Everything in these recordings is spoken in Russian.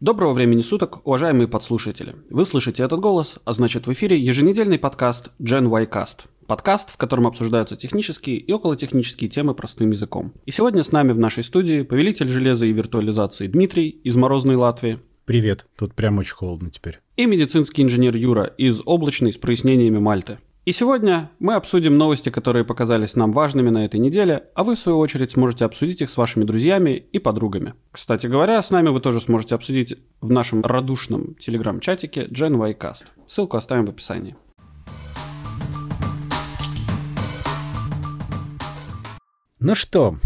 Доброго времени суток, уважаемые подслушатели. Вы слышите этот голос, а значит в эфире еженедельный подкаст Gen Y Cast. Подкаст, в котором обсуждаются технические и околотехнические темы простым языком. И сегодня с нами в нашей студии повелитель железа и виртуализации Дмитрий из морозной Латвии. Привет, тут прям очень холодно теперь. И медицинский инженер Юра из облачной с прояснениями Мальты. И сегодня мы обсудим новости, которые показались нам важными на этой неделе, а вы, в свою очередь, сможете обсудить их с вашими друзьями и подругами. Кстати говоря, с нами вы тоже сможете обсудить в нашем радушном телеграм-чатике Gen y Cast. Ссылку оставим в описании. Ну что,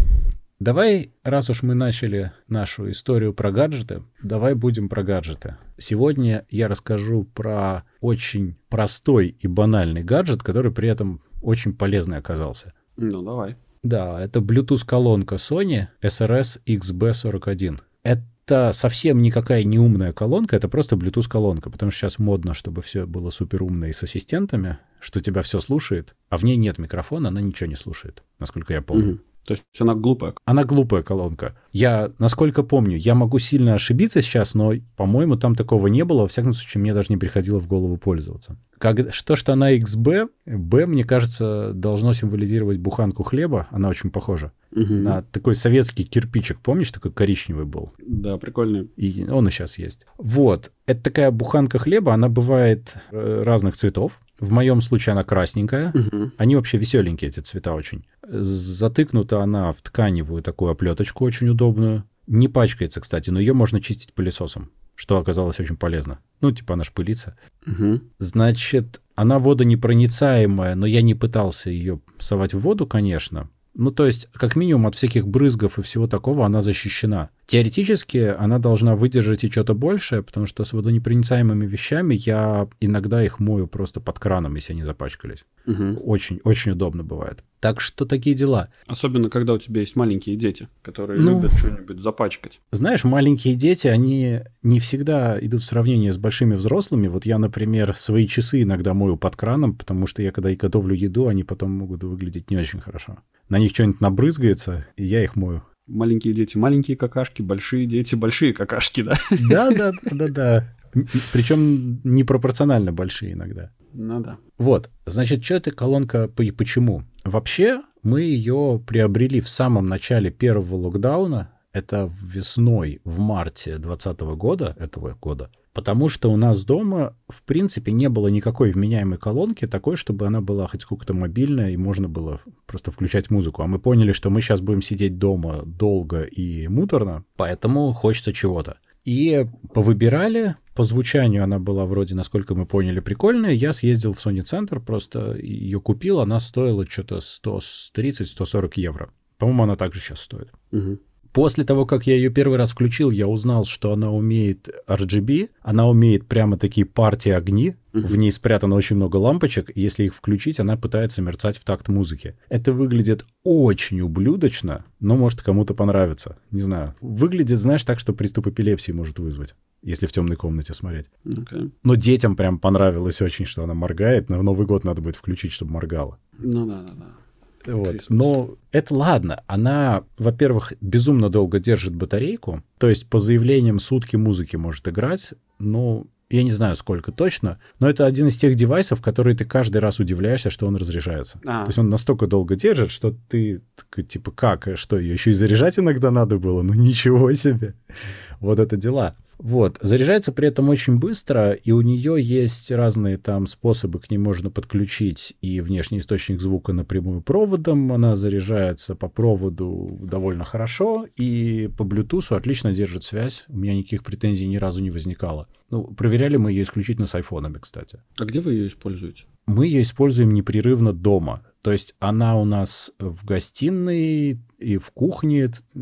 Давай, раз уж мы начали нашу историю про гаджеты, давай будем про гаджеты. Сегодня я расскажу про очень простой и банальный гаджет, который при этом очень полезный оказался. Ну, давай. Да, это Bluetooth-колонка Sony SRS XB41. Это совсем никакая не умная колонка, это просто Bluetooth-колонка, потому что сейчас модно, чтобы все было супер умно и с ассистентами, что тебя все слушает, а в ней нет микрофона, она ничего не слушает, насколько я помню. Угу. То есть она глупая. Она глупая колонка. Я, насколько помню, я могу сильно ошибиться сейчас, но, по-моему, там такого не было. Во всяком случае, мне даже не приходило в голову пользоваться. Как, что, что она XB, B, мне кажется, должно символизировать буханку хлеба. Она очень похожа. Угу. На такой советский кирпичик, помнишь, такой коричневый был? Да, прикольный. И он и сейчас есть. Вот. Это такая буханка хлеба, она бывает э, разных цветов. В моем случае она красненькая. Угу. Они вообще веселенькие, эти цвета очень. Затыкнута она в тканевую такую оплеточку очень удобную. Не пачкается, кстати, но ее можно чистить пылесосом, что оказалось очень полезно. Ну, типа она ж пылится. Угу. Значит, она водонепроницаемая, но я не пытался ее совать в воду, конечно. Ну, то есть, как минимум, от всяких брызгов и всего такого она защищена. Теоретически она должна выдержать и что-то большее, потому что с водонепроницаемыми вещами я иногда их мою просто под краном, если они запачкались. Угу. Очень, очень удобно бывает. Так что такие дела. Особенно, когда у тебя есть маленькие дети, которые ну, любят что-нибудь запачкать. Знаешь, маленькие дети, они не всегда идут в сравнение с большими взрослыми. Вот я, например, свои часы иногда мою под краном, потому что я, когда и готовлю еду, они потом могут выглядеть не очень хорошо. На них что-нибудь набрызгается, и я их мою. Маленькие дети, маленькие какашки, большие дети, большие какашки, да? Да, да, да, да, да. Причем непропорционально большие иногда. Ну да. Вот, значит, что эта колонка и почему? Вообще, мы ее приобрели в самом начале первого локдауна, это весной, в марте 2020 года, этого года, потому что у нас дома, в принципе, не было никакой вменяемой колонки такой, чтобы она была хоть сколько-то мобильная, и можно было просто включать музыку. А мы поняли, что мы сейчас будем сидеть дома долго и муторно, поэтому хочется чего-то. И повыбирали, по звучанию она была вроде, насколько мы поняли, прикольная. Я съездил в Sony Center, просто ее купил, она стоила что-то 130-140 евро. По-моему, она также сейчас стоит. Угу. После того, как я ее первый раз включил, я узнал, что она умеет RGB, она умеет прямо такие партии огни, uh-huh. в ней спрятано очень много лампочек, и если их включить, она пытается мерцать в такт музыки. Это выглядит очень ублюдочно, но может кому-то понравится. Не знаю. Выглядит, знаешь, так, что приступ эпилепсии может вызвать если в темной комнате смотреть. Okay. Но детям прям понравилось очень, что она моргает. На Новый год надо будет включить, чтобы моргала. Ну да, да, да. Вот. Но это ладно. Она, во-первых, безумно долго держит батарейку. То есть по заявлениям сутки музыки может играть. Ну, я не знаю, сколько точно, но это один из тех девайсов, которые ты каждый раз удивляешься, что он разряжается. А. То есть он настолько долго держит, что ты типа как, что ее еще и заряжать иногда надо было? Ну ничего себе. Вот это дела. Вот. Заряжается при этом очень быстро, и у нее есть разные там способы, к ней можно подключить и внешний источник звука напрямую проводом, она заряжается по проводу довольно хорошо, и по Bluetooth отлично держит связь, у меня никаких претензий ни разу не возникало. Ну, проверяли мы ее исключительно с айфонами, кстати. А где вы ее используете? Мы ее используем непрерывно дома. То есть она у нас в гостиной и в кухне, и,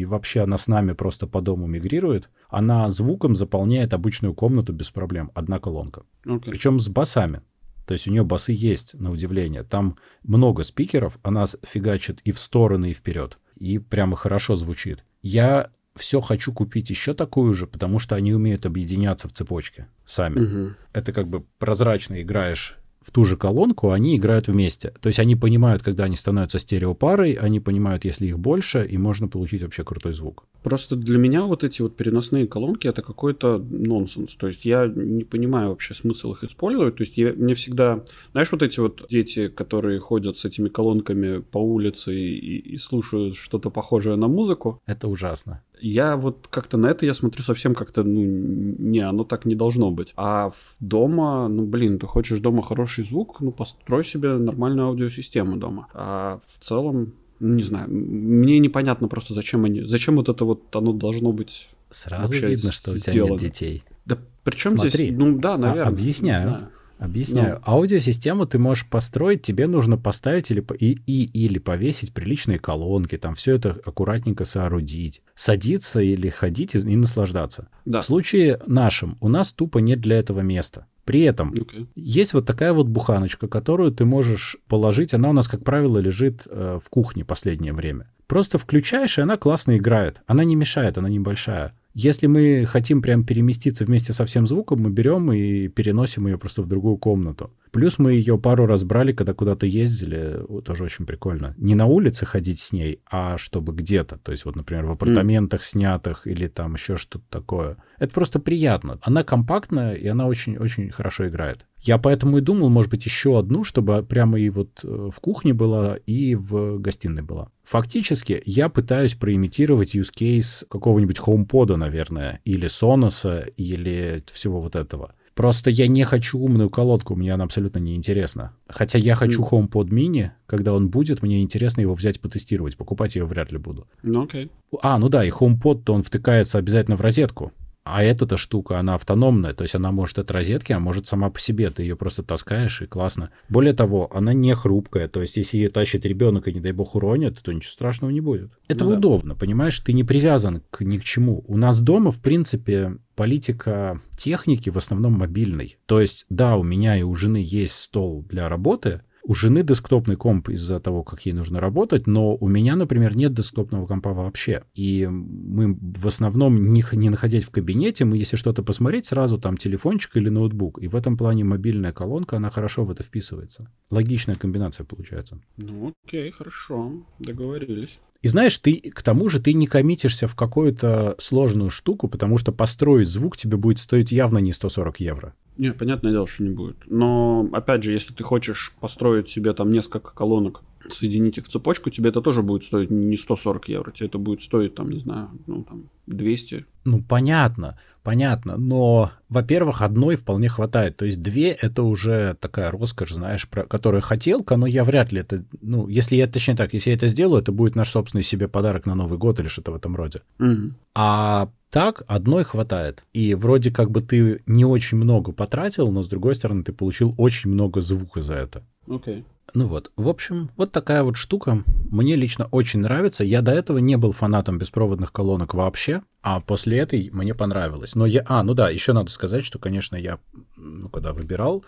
и вообще она с нами просто по дому мигрирует. Она звуком заполняет обычную комнату без проблем. Одна колонка. Okay. Причем с басами. То есть у нее басы есть, на удивление. Там много спикеров, она фигачит и в стороны, и вперед. И прямо хорошо звучит. Я все хочу купить еще такую же, потому что они умеют объединяться в цепочке сами. Угу. Это как бы прозрачно играешь в ту же колонку, они играют вместе. То есть они понимают, когда они становятся стереопарой, они понимают, если их больше, и можно получить вообще крутой звук. Просто для меня вот эти вот переносные колонки это какой-то нонсенс. То есть я не понимаю вообще смысл их использовать. То есть я, мне всегда, знаешь, вот эти вот дети, которые ходят с этими колонками по улице и, и слушают что-то похожее на музыку. Это ужасно я вот как-то на это я смотрю совсем как-то, ну, не, оно так не должно быть. А дома, ну, блин, ты хочешь дома хороший звук, ну, построй себе нормальную аудиосистему дома. А в целом, не знаю, мне непонятно просто, зачем они, зачем вот это вот оно должно быть Сразу видно, что у тебя сделано. нет детей. Да причем здесь, ну да, наверное. А, объясняю. Объясняю. Ну. Аудиосистему ты можешь построить, тебе нужно поставить или, и, и, или повесить приличные колонки, там все это аккуратненько соорудить, садиться или ходить и, и наслаждаться. Да. В случае нашем у нас тупо нет для этого места. При этом okay. есть вот такая вот буханочка, которую ты можешь положить. Она у нас, как правило, лежит э, в кухне последнее время. Просто включаешь, и она классно играет. Она не мешает, она небольшая. Если мы хотим прям переместиться вместе со всем звуком, мы берем и переносим ее просто в другую комнату. Плюс мы ее пару раз брали, когда куда-то ездили, тоже очень прикольно. Не на улице ходить с ней, а чтобы где-то. То есть вот, например, в апартаментах mm. снятых или там еще что-то такое. Это просто приятно. Она компактная, и она очень-очень хорошо играет. Я поэтому и думал, может быть, еще одну, чтобы прямо и вот э, в кухне была, и в гостиной была. Фактически я пытаюсь проимитировать use case какого-нибудь HomePod, наверное, или Sonos, или всего вот этого. Просто я не хочу умную колодку, мне она абсолютно не интересна. Хотя я хочу HomePod mini, когда он будет, мне интересно его взять потестировать. Покупать ее вряд ли буду. Ну окей. А, ну да, и HomePod-то он втыкается обязательно в розетку. А эта-то штука, она автономная, то есть она может от розетки, а может сама по себе, ты ее просто таскаешь и классно. Более того, она не хрупкая, то есть если ее тащит ребенок и, не дай бог, уронит, то ничего страшного не будет. Это ну, удобно, да. понимаешь, ты не привязан к ни к чему. У нас дома, в принципе, политика техники в основном мобильной. То есть, да, у меня и у жены есть стол для работы, у жены десктопный комп из-за того, как ей нужно работать, но у меня, например, нет десктопного компа вообще. И мы в основном, не, не находясь в кабинете, мы, если что-то посмотреть, сразу там телефончик или ноутбук. И в этом плане мобильная колонка, она хорошо в это вписывается. Логичная комбинация получается. Ну, окей, хорошо, договорились. И знаешь, ты к тому же ты не коммитишься в какую-то сложную штуку, потому что построить звук тебе будет стоить явно не 140 евро. Не, понятное дело, что не будет. Но, опять же, если ты хочешь построить себе там несколько колонок, соединить их в цепочку, тебе это тоже будет стоить не 140 евро, тебе это будет стоить, там, не знаю, ну, там, 200. Ну, понятно, понятно. Но, во-первых, одной вполне хватает. То есть две — это уже такая роскошь, знаешь, про которую хотелка, но я вряд ли это... Ну, если я, точнее так, если я это сделаю, это будет наш собственный себе подарок на Новый год или что-то в этом роде. Угу. А так одной хватает. И вроде как бы ты не очень много потратил, но с другой стороны ты получил очень много звука за это. Окей. Okay. Ну вот, в общем, вот такая вот штука. Мне лично очень нравится. Я до этого не был фанатом беспроводных колонок вообще, а после этой мне понравилось. Но я... А, ну да, еще надо сказать, что, конечно, я, ну, когда выбирал,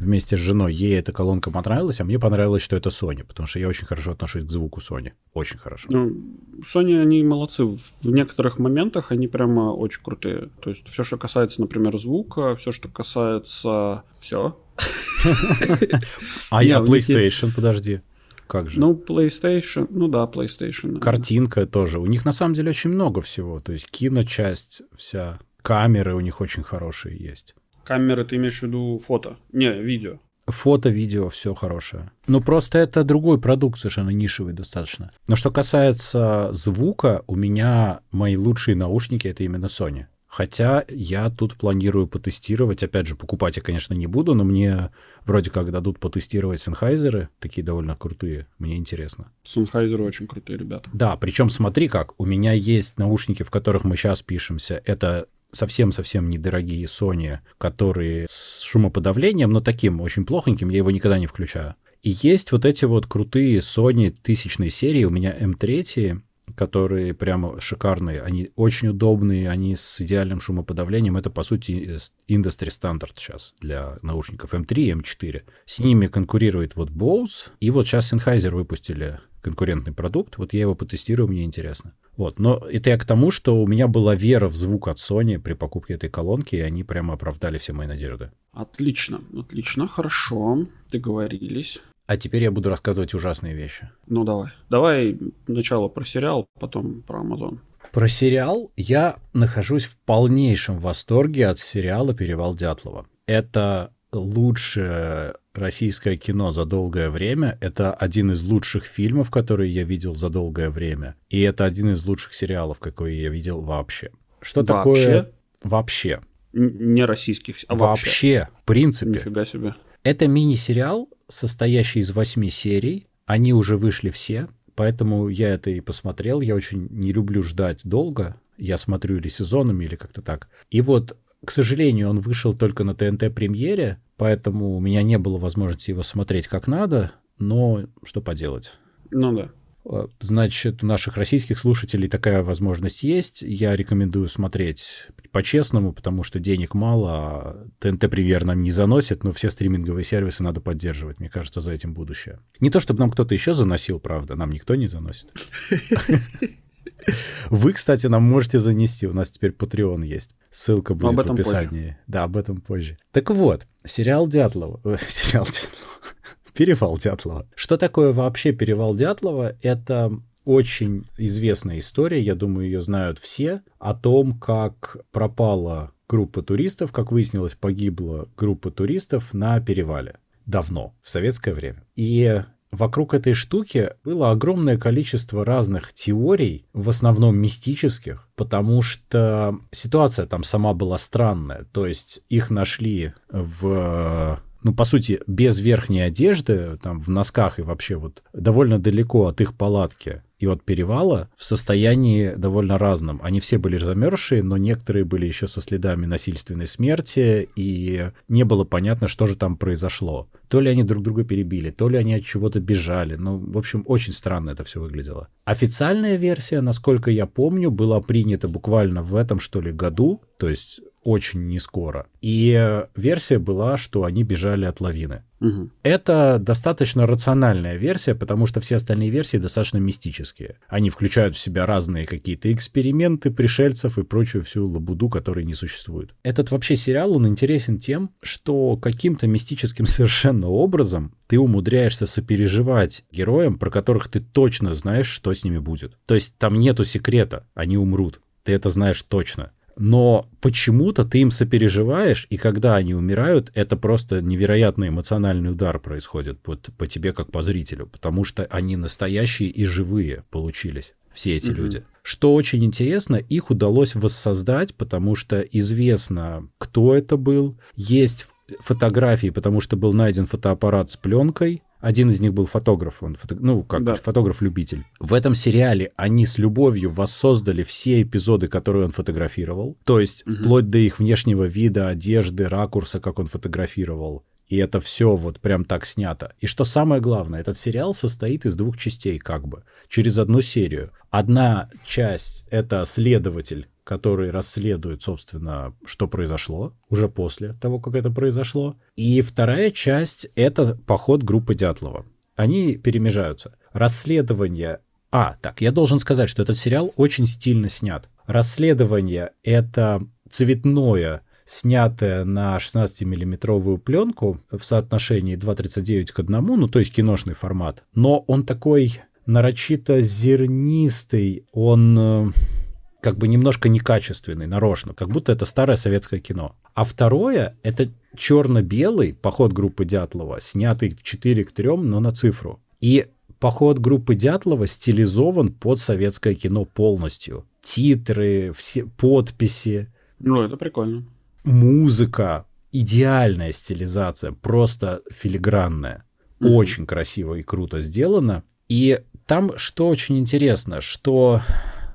вместе с женой. Ей эта колонка понравилась, а мне понравилось, что это Sony, потому что я очень хорошо отношусь к звуку Sony. Очень хорошо. Ну, Sony, они молодцы. В некоторых моментах они прямо очень крутые. То есть все, что касается, например, звука, все, что касается... Все. А я PlayStation, подожди. Как же? Ну, PlayStation, ну да, PlayStation. Картинка тоже. У них на самом деле очень много всего. То есть киночасть вся, камеры у них очень хорошие есть. Камеры ты имеешь в виду фото? Не, видео. Фото, видео, все хорошее. Ну, просто это другой продукт, совершенно нишевый достаточно. Но что касается звука, у меня мои лучшие наушники — это именно Sony. Хотя я тут планирую потестировать. Опять же, покупать я, конечно, не буду, но мне вроде как дадут потестировать Sennheiser, такие довольно крутые. Мне интересно. Sennheiser очень крутые ребята. Да, причем смотри как. У меня есть наушники, в которых мы сейчас пишемся. Это совсем-совсем недорогие Sony, которые с шумоподавлением, но таким очень плохоньким, я его никогда не включаю. И есть вот эти вот крутые Sony тысячной серии, у меня M3, которые прямо шикарные, они очень удобные, они с идеальным шумоподавлением. Это, по сути, industry стандарт сейчас для наушников M3 и M4. С ними конкурирует вот Bose, и вот сейчас Sennheiser выпустили конкурентный продукт. Вот я его потестирую, мне интересно. Вот, но это я к тому, что у меня была вера в звук от Sony при покупке этой колонки, и они прямо оправдали все мои надежды. Отлично, отлично, хорошо, договорились. А теперь я буду рассказывать ужасные вещи. Ну давай. Давай сначала про сериал, потом про Amazon. Про сериал я нахожусь в полнейшем восторге от сериала «Перевал Дятлова». Это лучшее российское кино за долгое время. Это один из лучших фильмов, которые я видел за долгое время. И это один из лучших сериалов, какой я видел вообще. Что вообще? такое вообще? Не российских, а вообще. Вообще, в принципе. Нифига себе. Это мини-сериал, состоящий из восьми серий. Они уже вышли все, поэтому я это и посмотрел. Я очень не люблю ждать долго. Я смотрю или сезонами, или как-то так. И вот к сожалению, он вышел только на ТНТ-премьере, поэтому у меня не было возможности его смотреть как надо, но что поделать. Ну да. Э, значит, у наших российских слушателей такая возможность есть. Я рекомендую смотреть по-честному, потому что денег мало, а ТНТ-премьер нам не заносит, но все стриминговые сервисы надо поддерживать. Мне кажется, за этим будущее. Не то, чтобы нам кто-то еще заносил, правда, нам никто не заносит. Вы, кстати, нам можете занести. У нас теперь Patreon есть. Ссылка будет в описании. Позже. Да, об этом позже. Так вот, сериал Дятлова. Э, сериал Дятлова. Перевал Дятлова. Что такое вообще Перевал Дятлова? Это очень известная история, я думаю, ее знают все, о том, как пропала группа туристов, как выяснилось, погибла группа туристов на перевале. Давно, в советское время. И Вокруг этой штуки было огромное количество разных теорий, в основном мистических, потому что ситуация там сама была странная. То есть их нашли в ну, по сути, без верхней одежды, там, в носках и вообще вот довольно далеко от их палатки и от перевала в состоянии довольно разном. Они все были замерзшие, но некоторые были еще со следами насильственной смерти, и не было понятно, что же там произошло. То ли они друг друга перебили, то ли они от чего-то бежали. Ну, в общем, очень странно это все выглядело. Официальная версия, насколько я помню, была принята буквально в этом, что ли, году, то есть очень не скоро. И версия была, что они бежали от лавины. Угу. Это достаточно рациональная версия, потому что все остальные версии достаточно мистические. Они включают в себя разные какие-то эксперименты пришельцев и прочую всю лабуду, которая не существует. Этот вообще сериал, он интересен тем, что каким-то мистическим совершенно образом ты умудряешься сопереживать героям, про которых ты точно знаешь, что с ними будет. То есть там нету секрета, они умрут. Ты это знаешь точно но почему-то ты им сопереживаешь, и когда они умирают, это просто невероятный эмоциональный удар происходит по, по тебе как по зрителю, потому что они настоящие и живые получились, все эти угу. люди. Что очень интересно, их удалось воссоздать, потому что известно, кто это был, есть фотографии, потому что был найден фотоаппарат с пленкой, один из них был фотограф, он фото, ну, как да. фотограф-любитель. В этом сериале они с любовью воссоздали все эпизоды, которые он фотографировал. То есть угу. вплоть до их внешнего вида, одежды, ракурса, как он фотографировал. И это все вот прям так снято. И что самое главное, этот сериал состоит из двух частей как бы, через одну серию. Одна часть — это следователь, который расследует, собственно, что произошло уже после того, как это произошло. И вторая часть — это поход группы Дятлова. Они перемежаются. Расследование... А, так, я должен сказать, что этот сериал очень стильно снят. Расследование — это цветное, снятое на 16-миллиметровую пленку в соотношении 2.39 к 1, ну, то есть киношный формат. Но он такой нарочито зернистый, он э, как бы немножко некачественный, нарочно, как будто это старое советское кино. А второе — это черно-белый поход группы Дятлова, снятый в 4 к 3, но на цифру. И поход группы Дятлова стилизован под советское кино полностью. Титры, все подписи. Ну, это прикольно. Музыка, идеальная стилизация, просто филигранная. Mm-hmm. Очень красиво и круто сделано. И там что очень интересно, что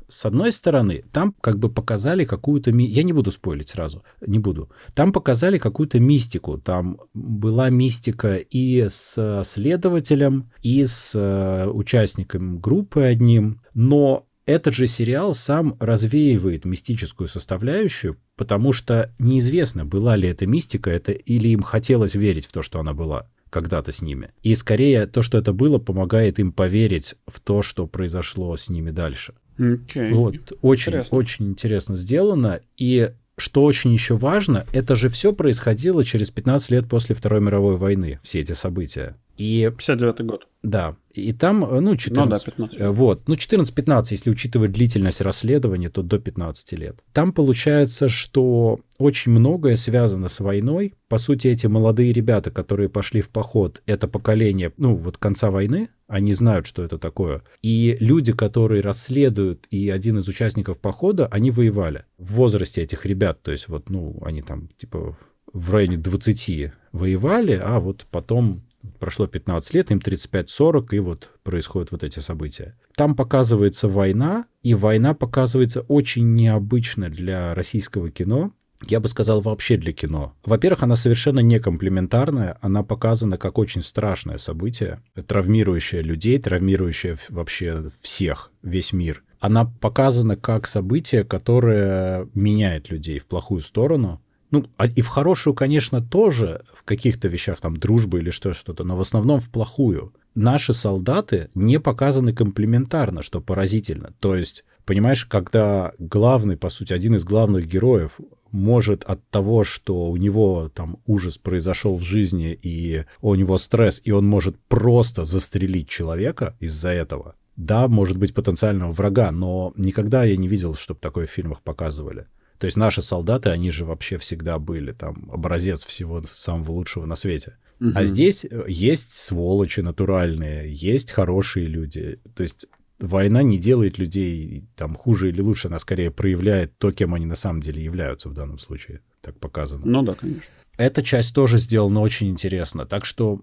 с одной стороны, там как бы показали какую-то... Ми... Я не буду спойлить сразу, не буду. Там показали какую-то мистику. Там была мистика и с следователем, и с э, участником группы одним. Но этот же сериал сам развеивает мистическую составляющую, потому что неизвестно, была ли это мистика, это или им хотелось верить в то, что она была когда-то с ними. И скорее то, что это было, помогает им поверить в то, что произошло с ними дальше. Okay. Вот, очень, интересно. очень интересно сделано. И что очень еще важно, это же все происходило через 15 лет после Второй мировой войны, все эти события. И... 59 год. Да. И там, э, ну, 14... Ну, да, 15 лет. Вот. Ну, 14-15, если учитывать длительность расследования, то до 15 лет. Там получается, что очень многое связано с войной. По сути, эти молодые ребята, которые пошли в поход, это поколение, ну, вот конца войны, они знают, что это такое. И люди, которые расследуют, и один из участников похода, они воевали в возрасте этих ребят. То есть вот, ну, они там, типа, в районе 20 воевали, а вот потом прошло 15 лет, им 35-40, и вот происходят вот эти события. Там показывается война, и война показывается очень необычно для российского кино, я бы сказал, вообще для кино. Во-первых, она совершенно не комплементарная, она показана как очень страшное событие, травмирующее людей, травмирующее вообще всех, весь мир. Она показана как событие, которое меняет людей в плохую сторону, ну, а и в хорошую, конечно, тоже в каких-то вещах, там, дружбы или что, что-то, но в основном в плохую. Наши солдаты не показаны комплементарно, что поразительно. То есть, понимаешь, когда главный, по сути, один из главных героев может от того, что у него там ужас произошел в жизни, и у него стресс, и он может просто застрелить человека из-за этого, да, может быть, потенциального врага, но никогда я не видел, чтобы такое в фильмах показывали. То есть наши солдаты, они же вообще всегда были там образец всего самого лучшего на свете. Угу. А здесь э, есть сволочи натуральные, есть хорошие люди. То есть война не делает людей там хуже или лучше, она скорее проявляет то, кем они на самом деле являются в данном случае. Так показано. Ну да, конечно. Эта часть тоже сделана очень интересно. Так что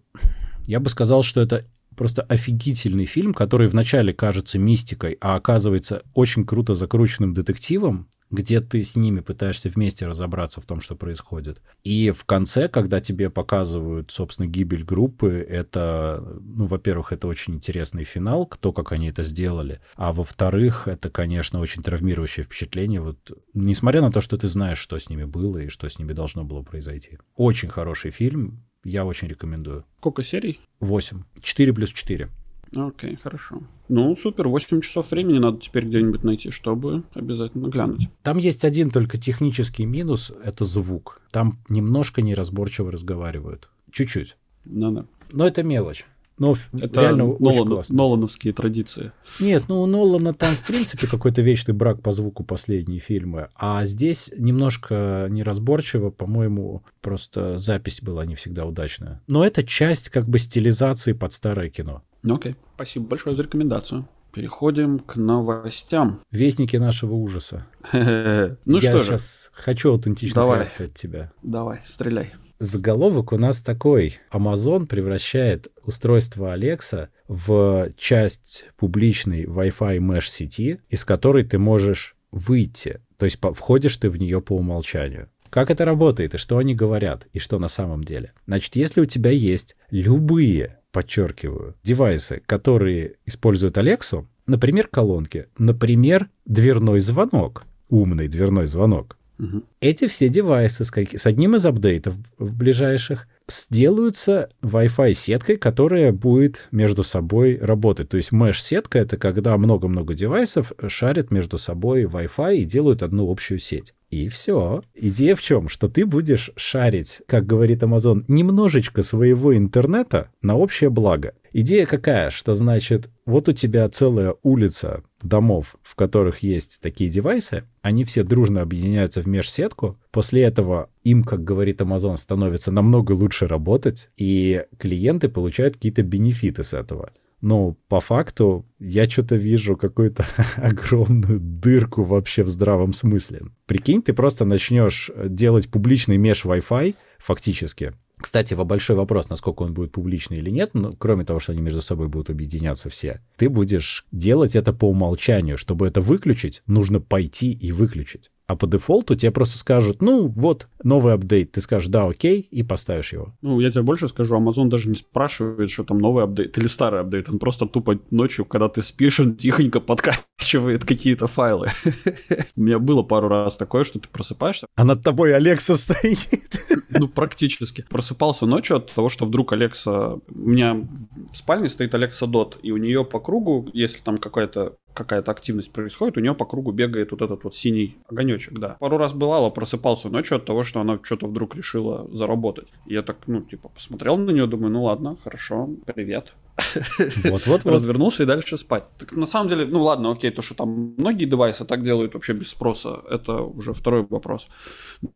я бы сказал, что это просто офигительный фильм, который вначале кажется мистикой, а оказывается очень круто закрученным детективом, где ты с ними пытаешься вместе разобраться в том, что происходит. И в конце, когда тебе показывают, собственно, гибель группы, это, ну, во-первых, это очень интересный финал, кто как они это сделали, а во-вторых, это, конечно, очень травмирующее впечатление, вот, несмотря на то, что ты знаешь, что с ними было и что с ними должно было произойти. Очень хороший фильм, я очень рекомендую. Сколько серий? Восемь. Четыре плюс четыре. Окей, хорошо. Ну, супер, 8 часов времени надо теперь где-нибудь найти, чтобы обязательно глянуть. Там есть один только технический минус — это звук. Там немножко неразборчиво разговаривают. Чуть-чуть. Ну да. Но это мелочь. Но это реально Нолан, очень классно. Нолановские традиции. Нет, ну у Нолана там, в принципе, какой-то вечный брак по звуку последние фильмы. А здесь немножко неразборчиво, по-моему, просто запись была не всегда удачная. Но это часть как бы стилизации под старое кино. Ну окей, спасибо большое за рекомендацию. Переходим к новостям. Вестники нашего ужаса. Ну что Я сейчас хочу аутентичных реакций от тебя. Давай, стреляй. Заголовок у нас такой. Amazon превращает устройство Alexa в часть публичной Wi-Fi mesh сети, из которой ты можешь выйти. То есть входишь ты в нее по умолчанию. Как это работает и что они говорят, и что на самом деле? Значит, если у тебя есть любые подчеркиваю, девайсы, которые используют Алексу, например, колонки, например, дверной звонок, умный дверной звонок. Угу. Эти все девайсы с, как... с одним из апдейтов в ближайших сделаются Wi-Fi сеткой, которая будет между собой работать. То есть mesh-сетка — это когда много-много девайсов шарят между собой Wi-Fi и делают одну общую сеть. И все. Идея в чем? Что ты будешь шарить, как говорит Amazon, немножечко своего интернета на общее благо. Идея какая? Что значит, вот у тебя целая улица домов, в которых есть такие девайсы, они все дружно объединяются в межсетку, после этого им, как говорит Amazon, становится намного лучше работать, и клиенты получают какие-то бенефиты с этого. Но по факту я что-то вижу какую-то огромную дырку вообще в здравом смысле. Прикинь, ты просто начнешь делать публичный меж Wi-Fi фактически, кстати, большой вопрос, насколько он будет публичный или нет, но кроме того, что они между собой будут объединяться все, ты будешь делать это по умолчанию. Чтобы это выключить, нужно пойти и выключить. А по дефолту тебе просто скажут, ну вот, новый апдейт. Ты скажешь, да, окей, и поставишь его. Ну, я тебе больше скажу, Amazon даже не спрашивает, что там новый апдейт или старый апдейт. Он просто тупо ночью, когда ты спишь, он тихонько подкачивает какие-то файлы. У меня было пару раз такое, что ты просыпаешься. А над тобой Алекса стоит. Ну, практически. Просыпался ночью от того, что вдруг Алекса... У меня в спальне стоит Алекса Дот, и у нее по кругу, если там какая-то какая-то активность происходит, у нее по кругу бегает вот этот вот синий огонечек, да. Пару раз бывало, просыпался ночью от того, что она что-то вдруг решила заработать. Я так, ну, типа, посмотрел на нее, думаю, ну ладно, хорошо, привет. Вот-вот. Развернулся и дальше спать. Так на самом деле, ну ладно, окей, то, что там многие девайсы так делают вообще без спроса, это уже второй вопрос.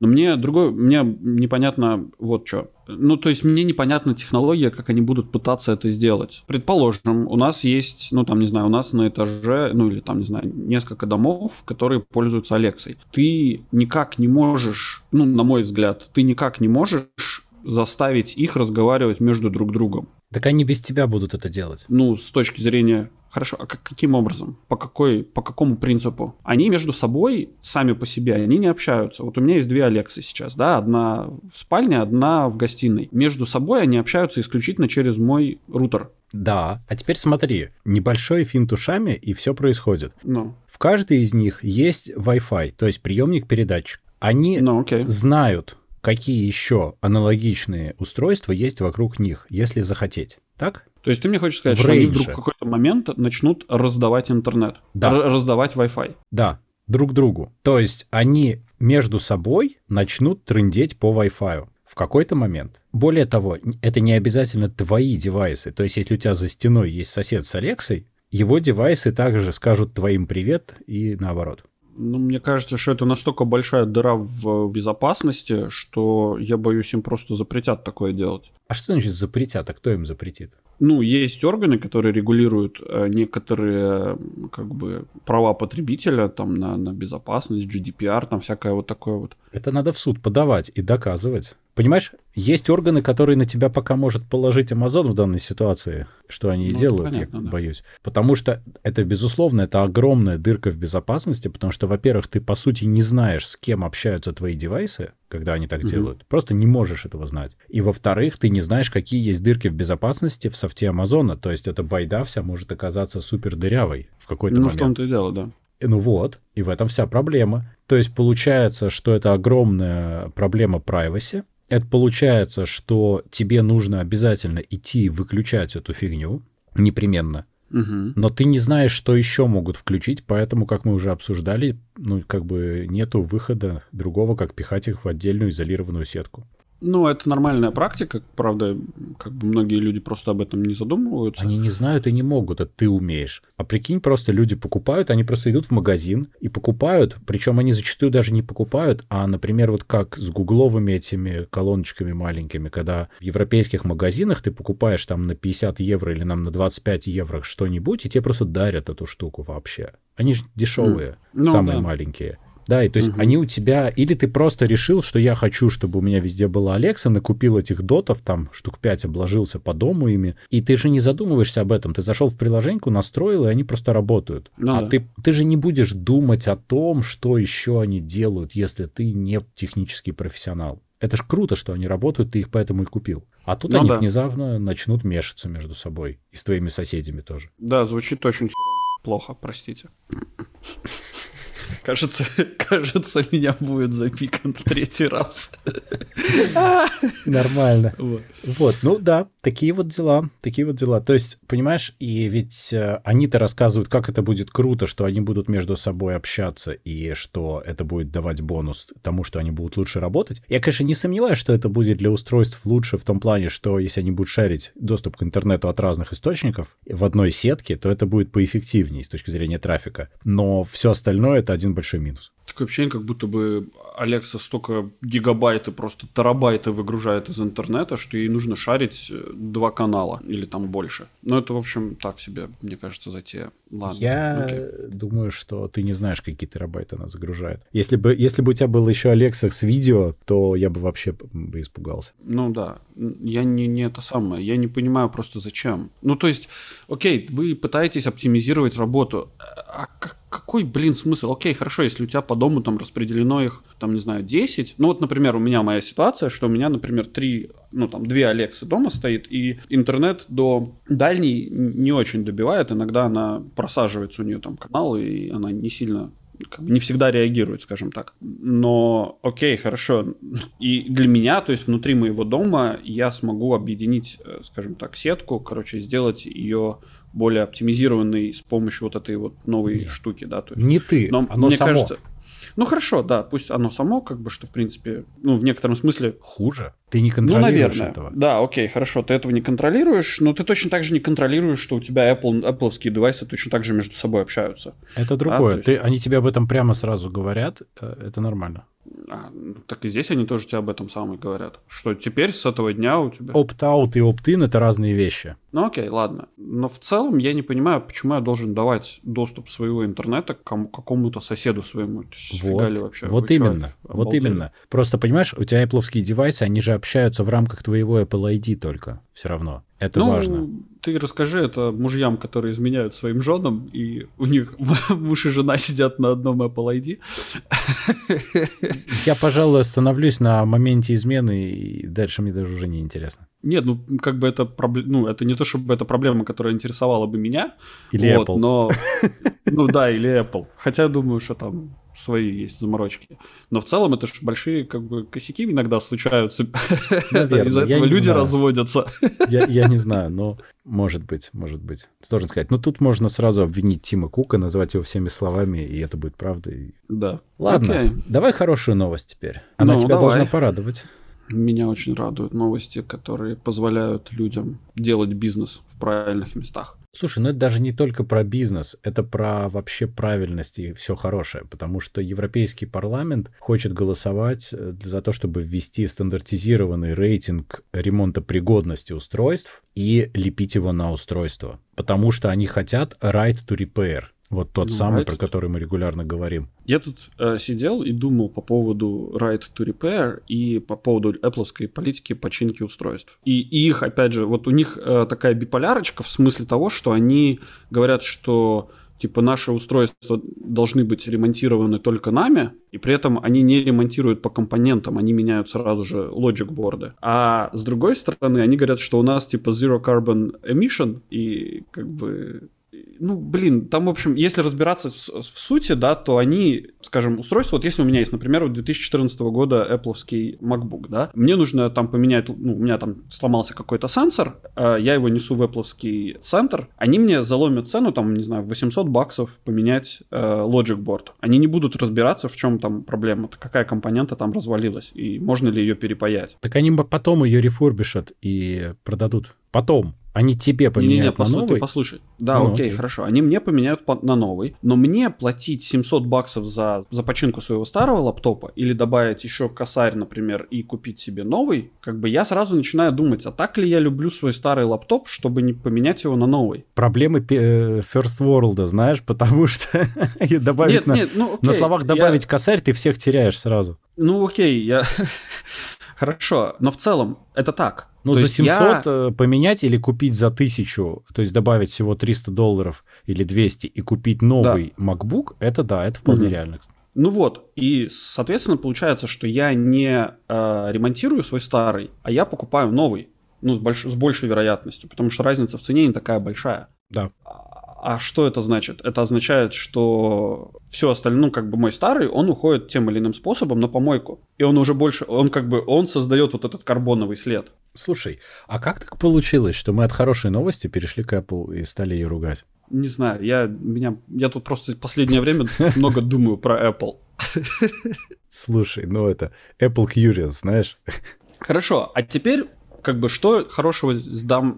Но мне другой, мне непонятно вот что. Ну, то есть мне непонятна технология, как они будут пытаться это сделать. Предположим, у нас есть, ну, там, не знаю, у нас на этаже, ну, или там, не знаю, несколько домов, которые пользуются Алексой. Ты никак не можешь, ну, на мой взгляд, ты никак не можешь заставить их разговаривать между друг другом. Так они без тебя будут это делать. Ну, с точки зрения Хорошо, а как, каким образом? По, какой, по какому принципу? Они между собой, сами по себе, они не общаются. Вот у меня есть две Алексы сейчас, да, одна в спальне, одна в гостиной. Между собой они общаются исключительно через мой рутер. Да, а теперь смотри, небольшой финт ушами, и все происходит. Ну. В каждой из них есть Wi-Fi, то есть приемник-передатчик. Они ну, окей. знают, какие еще аналогичные устройства есть вокруг них, если захотеть. Так? То есть ты мне хочешь сказать, в что рейнже. они вдруг в какой-то момент начнут раздавать интернет, да. раздавать Wi-Fi? Да, друг другу. То есть они между собой начнут трындеть по Wi-Fi в какой-то момент. Более того, это не обязательно твои девайсы. То есть если у тебя за стеной есть сосед с Алексой, его девайсы также скажут твоим привет и наоборот. Ну, мне кажется, что это настолько большая дыра в безопасности, что я боюсь, им просто запретят такое делать. А что значит запретят? А кто им запретит? Ну, есть органы, которые регулируют э, некоторые как бы права потребителя там на, на безопасность, GDPR, там всякое вот такое вот. Это надо в суд подавать и доказывать. Понимаешь, есть органы, которые на тебя пока может положить Amazon в данной ситуации, что они и ну, делают, понятно, я да. боюсь. Потому что это, безусловно, это огромная дырка в безопасности, потому что, во-первых, ты, по сути, не знаешь, с кем общаются твои девайсы, когда они так угу. делают. Просто не можешь этого знать. И, во-вторых, ты не знаешь, какие есть дырки в безопасности в софте Амазона. То есть эта байда вся может оказаться супер дырявой в какой-то ну, момент. Ну, в том-то и дело, да. Ну вот, и в этом вся проблема. То есть получается, что это огромная проблема privacy, это получается, что тебе нужно обязательно идти выключать эту фигню непременно. Угу. Но ты не знаешь, что еще могут включить, поэтому, как мы уже обсуждали, ну, как бы нету выхода другого, как пихать их в отдельную изолированную сетку. Ну, это нормальная практика, правда, как бы многие люди просто об этом не задумываются. Они не знают и не могут, это ты умеешь. А прикинь, просто люди покупают, они просто идут в магазин и покупают, причем они зачастую даже не покупают, а, например, вот как с гугловыми этими колоночками маленькими, когда в европейских магазинах ты покупаешь там на 50 евро или нам на 25 евро что-нибудь, и тебе просто дарят эту штуку вообще. Они же дешевые, ну, самые да. маленькие. Да, и то есть угу. они у тебя... Или ты просто решил, что я хочу, чтобы у меня везде была Алекса, накупил этих дотов, там штук 5 обложился по дому ими, и ты же не задумываешься об этом. Ты зашел в приложеньку, настроил, и они просто работают. Ну, а да. ты, ты же не будешь думать о том, что еще они делают, если ты не технический профессионал. Это ж круто, что они работают, ты их поэтому и купил. А тут ну, они да. внезапно начнут мешаться между собой. И с твоими соседями тоже. Да, звучит очень плохо, простите. Кажется, кажется, меня будет запикан в третий раз. Нормально. Вот. вот, ну да, такие вот дела, такие вот дела. То есть, понимаешь, и ведь э, они-то рассказывают, как это будет круто, что они будут между собой общаться, и что это будет давать бонус тому, что они будут лучше работать. Я, конечно, не сомневаюсь, что это будет для устройств лучше в том плане, что если они будут шарить доступ к интернету от разных источников в одной сетке, то это будет поэффективнее с точки зрения трафика. Но все остальное — это один большой минус. Такое ощущение, как будто бы Алекса столько гигабайт и просто терабайты выгружает из интернета, что ей нужно шарить э, два канала или там больше. Но это, в общем, так себе, мне кажется, затея. Ладно. Я окей. думаю, что ты не знаешь, какие терабайты она загружает. Если бы, если бы у тебя был еще Алекса с видео, то я бы вообще бы испугался. Ну да, я не, не это самое, я не понимаю просто зачем. Ну то есть, окей, вы пытаетесь оптимизировать работу, а как какой, блин, смысл? Окей, хорошо, если у тебя по дому там распределено их, там, не знаю, 10. Ну вот, например, у меня моя ситуация, что у меня, например, три, ну там, две Алексы дома стоит, и интернет до дальней не очень добивает. Иногда она просаживается у нее там канал, и она не сильно как бы не всегда реагирует, скажем так. Но окей, хорошо. И для меня, то есть внутри моего дома, я смогу объединить, э, скажем так, сетку, короче, сделать ее более оптимизированный с помощью вот этой вот новой Нет. штуки, да. То есть, не ты, но оно мне само. кажется, ну хорошо, да, пусть оно само, как бы, что в принципе, ну в некотором смысле хуже. Ты не контролируешь ну, наверное. этого. Да, окей, хорошо, ты этого не контролируешь, но ты точно так же не контролируешь, что у тебя Apple, Appleские девайсы точно так же между собой общаются. Это другое. А, есть... ты, они тебе об этом прямо сразу говорят, э, это нормально. А, ну, так и здесь они тоже тебе об этом самое говорят. Что теперь с этого дня у тебя... Opt-out и opt-in — это разные вещи. Ну окей, ладно. Но в целом я не понимаю, почему я должен давать доступ своего интернета к кому- какому-то соседу своему. Вот, вообще? вот именно, вот именно. Просто, понимаешь, у тебя Apple девайсы, они же общаются в рамках твоего Apple ID только все равно. Это ну, важно. Ты расскажи это мужьям, которые изменяют своим женам, и у них муж и жена сидят на одном Apple ID. Я, пожалуй, остановлюсь на моменте измены, и дальше мне даже уже не интересно. Нет, ну как бы это проблема, ну это не то, чтобы это проблема, которая интересовала бы меня. Или вот, Apple. Но, ну да, или Apple. Хотя я думаю, что там свои есть заморочки. Но в целом это же большие как бы косяки иногда случаются. Из-за этого люди знаю. разводятся. Я, я не знаю, но может быть, может быть. Сложно сказать. Но тут можно сразу обвинить Тима Кука, назвать его всеми словами, и это будет правдой. Да. Ладно, Окей. давай хорошую новость теперь. Она ну, тебя давай. должна порадовать. Меня очень радуют новости, которые позволяют людям делать бизнес в правильных местах. Слушай, ну это даже не только про бизнес, это про вообще правильность и все хорошее, потому что Европейский парламент хочет голосовать э, за то, чтобы ввести стандартизированный рейтинг ремонта пригодности устройств и лепить его на устройство, потому что они хотят right to repair, вот тот ну, самый, right. про который мы регулярно говорим. Я тут э, сидел и думал по поводу Right to Repair и по поводу Apple политики починки устройств. И, и их, опять же, вот у них э, такая биполярочка в смысле того, что они говорят, что типа наши устройства должны быть ремонтированы только нами, и при этом они не ремонтируют по компонентам, они меняют сразу же logic борды. А с другой стороны, они говорят, что у нас типа zero carbon emission, и как бы ну, блин, там, в общем, если разбираться в, в сути, да, то они, скажем, устройство, вот если у меня есть, например, 2014 года Apple MacBook, да, мне нужно там поменять, ну, у меня там сломался какой-то сенсор, э, я его несу в Apple центр, они мне заломят цену, там, не знаю, 800 баксов поменять э, Logic Board. Они не будут разбираться, в чем там проблема, какая компонента там развалилась, и можно ли ее перепаять. Так они потом ее рефурбишат и продадут. Потом. Они тебе поменяют не, не, не, на послушай, новый? Ты послушай. Да, ну, окей, окей, хорошо. Они мне поменяют по- на новый, но мне платить 700 баксов за, за починку своего старого лаптопа или добавить еще косарь, например, и купить себе новый, как бы я сразу начинаю думать, а так ли я люблю свой старый лаптоп, чтобы не поменять его на новый? Проблемы э, First World, знаешь, потому что добавить на, ну, на словах добавить я... косарь, ты всех теряешь сразу. Ну окей, я... Хорошо, но в целом это так. Ну, то за 700 я... Э, поменять или купить за 1000, то есть добавить всего 300 долларов или 200 и купить новый да. MacBook, это да, это вполне угу. реально. Ну вот, и, соответственно, получается, что я не э, ремонтирую свой старый, а я покупаю новый, ну, с, больш... с большей вероятностью, потому что разница в цене не такая большая. Да. А что это значит? Это означает, что все остальное, ну, как бы мой старый, он уходит тем или иным способом на помойку. И он уже больше, он как бы, он создает вот этот карбоновый след. Слушай, а как так получилось, что мы от хорошей новости перешли к Apple и стали ее ругать? Не знаю, я, меня, я тут просто в последнее время много думаю про Apple. Слушай, ну это Apple Curious, знаешь? Хорошо, а теперь как бы что хорошего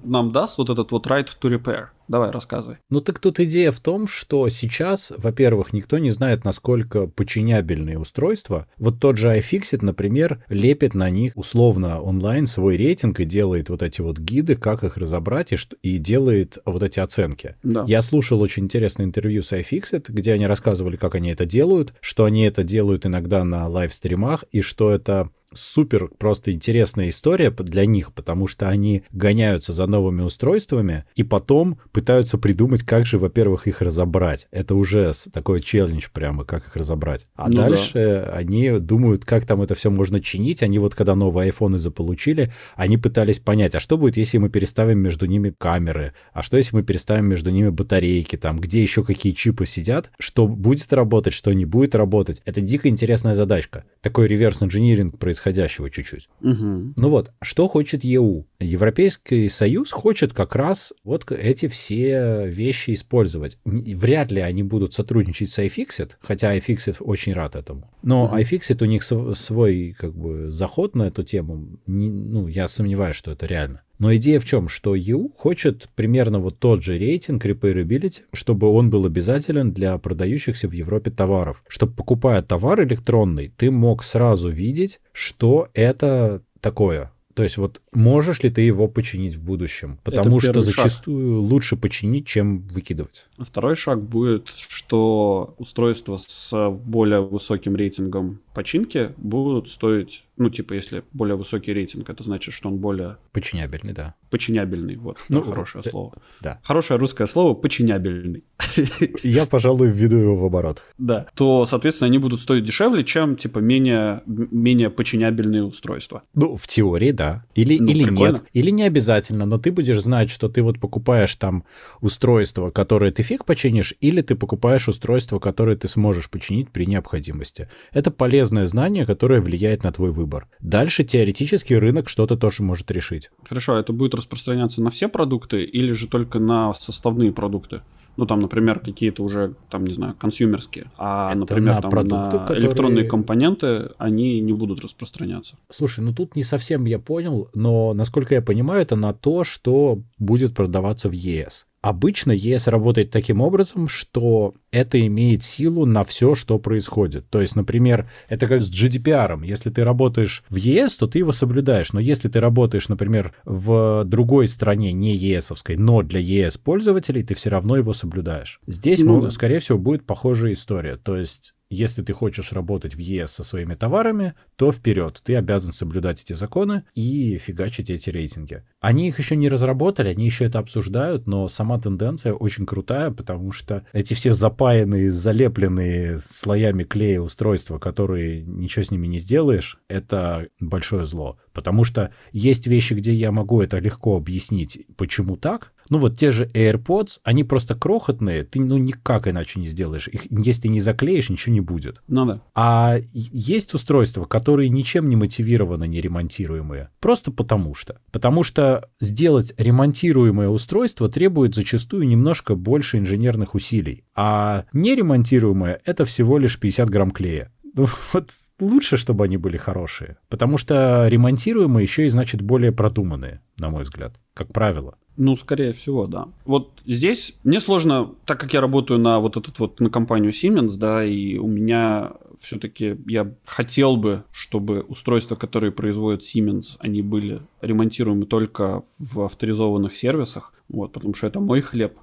нам даст вот этот вот right to repair? Давай, рассказывай. Ну так тут идея в том, что сейчас, во-первых, никто не знает, насколько подчинябельные устройства. Вот тот же iFixit, например, лепит на них условно онлайн свой рейтинг и делает вот эти вот гиды, как их разобрать, и, что, и делает вот эти оценки. Да. Я слушал очень интересное интервью с iFixit, где они рассказывали, как они это делают, что они это делают иногда на лайвстримах, и что это супер просто интересная история для них, потому что они гоняются за новыми устройствами и потом пытаются придумать, как же, во-первых, их разобрать. Это уже такой челлендж прямо, как их разобрать. А ну дальше да. они думают, как там это все можно чинить. Они вот когда новые айфоны заполучили, они пытались понять, а что будет, если мы переставим между ними камеры, а что если мы переставим между ними батарейки, там, где еще какие чипы сидят, что будет работать, что не будет работать. Это дико интересная задачка. Такой реверс-инжиниринг происходит происходящего чуть-чуть. Угу. Ну вот, что хочет ЕУ? Европейский Союз хочет как раз вот эти все вещи использовать. Вряд ли они будут сотрудничать с iFixit, хотя iFixit очень рад этому. Но угу. iFixit у них свой как бы заход на эту тему. Не, ну, я сомневаюсь, что это реально. Но идея в чем? Что EU хочет примерно вот тот же рейтинг repairability, чтобы он был обязателен для продающихся в Европе товаров. Чтобы покупая товар электронный, ты мог сразу видеть, что это такое. То есть вот можешь ли ты его починить в будущем? Потому что зачастую шаг. лучше починить, чем выкидывать. Второй шаг будет, что устройства с более высоким рейтингом починки будут стоить, ну, типа, если более высокий рейтинг, это значит, что он более... Починябельный, да. Починябельный, вот, ну, хорошее э, слово. Да. Хорошее русское слово «починябельный». Я, пожалуй, введу его в оборот. Да. То, соответственно, они будут стоить дешевле, чем, типа, менее, менее починябельные устройства. Ну, в теории, да. Или, ну, или нет. Или не обязательно, но ты будешь знать, что ты вот покупаешь там устройство, которое ты фиг починишь, или ты покупаешь устройство, которое ты сможешь починить при необходимости. Это полезно полезное знание, которое влияет на твой выбор. Дальше теоретически рынок что-то тоже может решить. Хорошо, а это будет распространяться на все продукты или же только на составные продукты? ну там, например, какие-то уже, там, не знаю, консюмерские, а, Это например, на, там, продукты, на которые... электронные компоненты, они не будут распространяться. Слушай, ну тут не совсем я понял, но, насколько я понимаю, это на то, что будет продаваться в ЕС. Обычно ЕС работает таким образом, что это имеет силу на все, что происходит. То есть, например, это как с GDPR. Если ты работаешь в ЕС, то ты его соблюдаешь. Но если ты работаешь, например, в другой стране, не ЕСовской, но для ЕС пользователей, ты все равно его соблюдаешь. Здесь, ну, ну, скорее всего, будет похожая история. То есть если ты хочешь работать в ЕС со своими товарами, то вперед, ты обязан соблюдать эти законы и фигачить эти рейтинги. Они их еще не разработали, они еще это обсуждают, но сама тенденция очень крутая, потому что эти все запаянные, залепленные слоями клея устройства, которые ничего с ними не сделаешь, это большое зло. Потому что есть вещи, где я могу это легко объяснить, почему так, ну вот те же AirPods, они просто крохотные, ты ну никак иначе не сделаешь. Их, если не заклеишь, ничего не будет. Ну да. А есть устройства, которые ничем не мотивированы, не ремонтируемые. Просто потому что. Потому что сделать ремонтируемое устройство требует зачастую немножко больше инженерных усилий. А неремонтируемое — это всего лишь 50 грамм клея. Ну, вот лучше, чтобы они были хорошие. Потому что ремонтируемые еще и, значит, более продуманные, на мой взгляд, как правило. Ну, скорее всего, да. Вот здесь мне сложно, так как я работаю на вот этот вот на компанию Siemens, да, и у меня все-таки я хотел бы, чтобы устройства, которые производит Siemens, они были ремонтируемы только в авторизованных сервисах, вот, потому что это мой хлеб.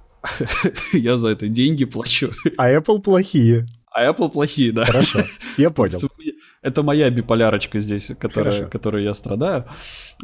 Я за это деньги плачу. А Apple плохие. А Apple плохие, да. Хорошо, я понял. Это моя биполярочка здесь, которая, которой я страдаю.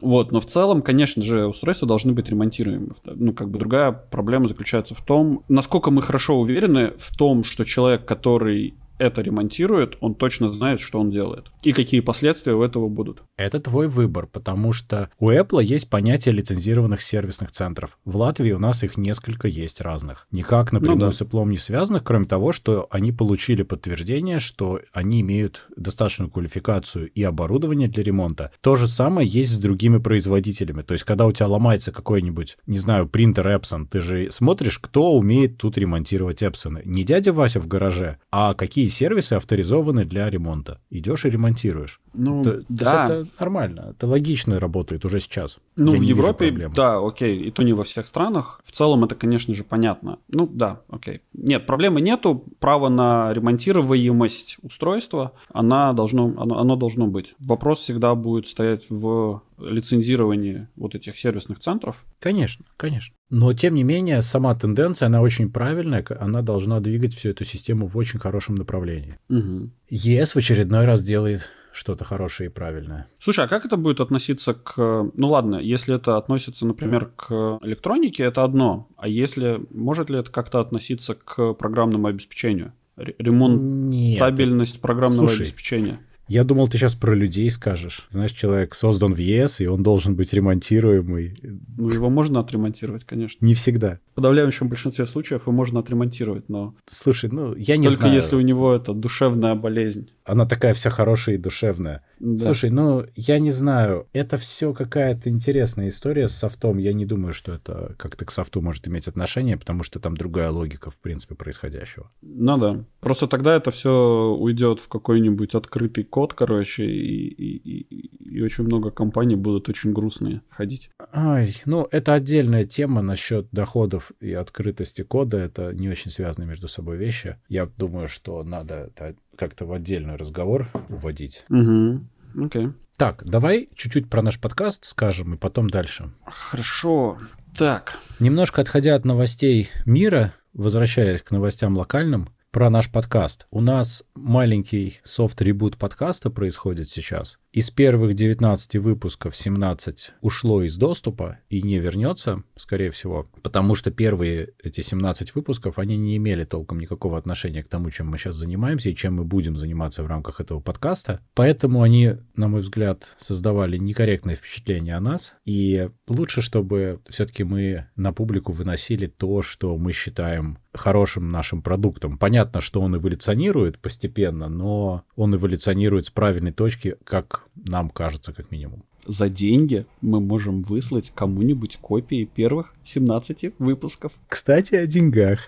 Вот, но в целом, конечно же, устройства должны быть ремонтируемы. Ну, как бы другая проблема заключается в том, насколько мы хорошо уверены в том, что человек, который это ремонтирует, он точно знает, что он делает. И какие последствия у этого будут. Это твой выбор, потому что у Apple есть понятие лицензированных сервисных центров. В Латвии у нас их несколько есть разных. Никак напрямую ну, да. с Apple не связанных, кроме того, что они получили подтверждение, что они имеют достаточную квалификацию и оборудование для ремонта. То же самое есть с другими производителями. То есть, когда у тебя ломается какой-нибудь, не знаю, принтер Epson, ты же смотришь, кто умеет тут ремонтировать Epson. Не дядя Вася в гараже, а какие сервисы авторизованы для ремонта. Идешь и ремонтируешь. Ну, то, да. То это нормально. Это логично работает уже сейчас. Ну, Я в Европе, да, окей. И то не во всех странах. В целом это, конечно же, понятно. Ну, да, окей. Нет, проблемы нету. Право на ремонтируемость устройства, она должно, оно, оно должно быть. Вопрос всегда будет стоять в лицензировании вот этих сервисных центров. Конечно, конечно. Но, тем не менее, сама тенденция, она очень правильная, она должна двигать всю эту систему в очень хорошем направлении. Угу. ЕС в очередной раз делает что-то хорошее и правильное. Слушай, а как это будет относиться к... Ну ладно, если это относится, например, к электронике, это одно. А если... Может ли это как-то относиться к программному обеспечению? Ремонтабельность Нет. программного Слушай, обеспечения? Я думал, ты сейчас про людей скажешь. Знаешь, человек создан в ЕС, и он должен быть ремонтируемый. Ну, его можно отремонтировать, конечно. Не всегда. В подавляющем большинстве случаев его можно отремонтировать, но... Слушай, ну, я не Только знаю. если у него это душевная болезнь. Она такая вся хорошая и душевная. Да. Слушай, ну, я не знаю, это все какая-то интересная история с софтом. Я не думаю, что это как-то к софту может иметь отношение, потому что там другая логика, в принципе, происходящего. Ну да. Просто тогда это все уйдет в какой-нибудь открытый код, короче, и, и, и, и очень много компаний будут очень грустные ходить. Ай, ну, это отдельная тема насчет доходов и открытости кода. Это не очень связаны между собой вещи. Я думаю, что надо это как-то в отдельный разговор вводить. Угу. Окей. Okay. Так, давай чуть-чуть про наш подкаст скажем, и потом дальше. Хорошо. Так. Немножко отходя от новостей мира, возвращаясь к новостям локальным, про наш подкаст. У нас маленький софт-ребут подкаста происходит сейчас. Из первых 19 выпусков 17 ушло из доступа и не вернется, скорее всего, потому что первые эти 17 выпусков, они не имели толком никакого отношения к тому, чем мы сейчас занимаемся и чем мы будем заниматься в рамках этого подкаста. Поэтому они, на мой взгляд, создавали некорректное впечатление о нас. И лучше, чтобы все-таки мы на публику выносили то, что мы считаем хорошим нашим продуктом. Понятно, что он эволюционирует постепенно, но он эволюционирует с правильной точки, как нам кажется, как минимум за деньги мы можем выслать кому-нибудь копии первых 17 выпусков. Кстати, о деньгах.